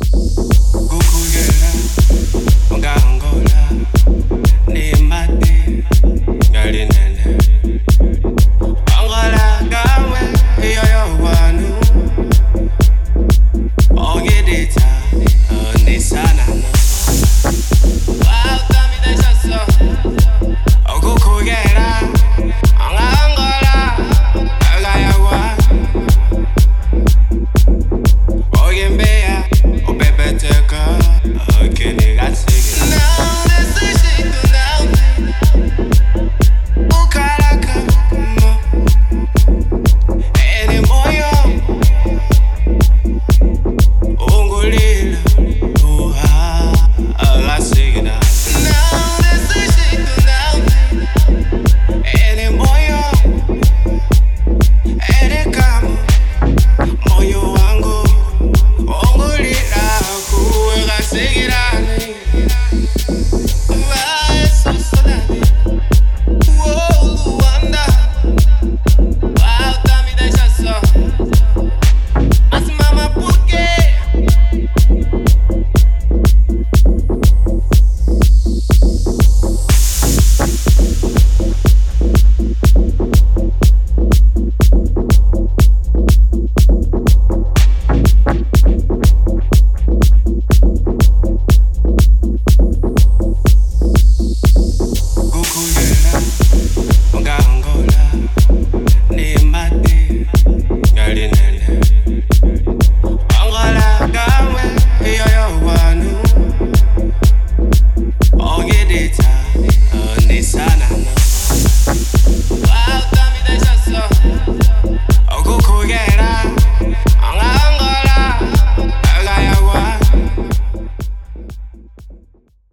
Oye, Sing it out.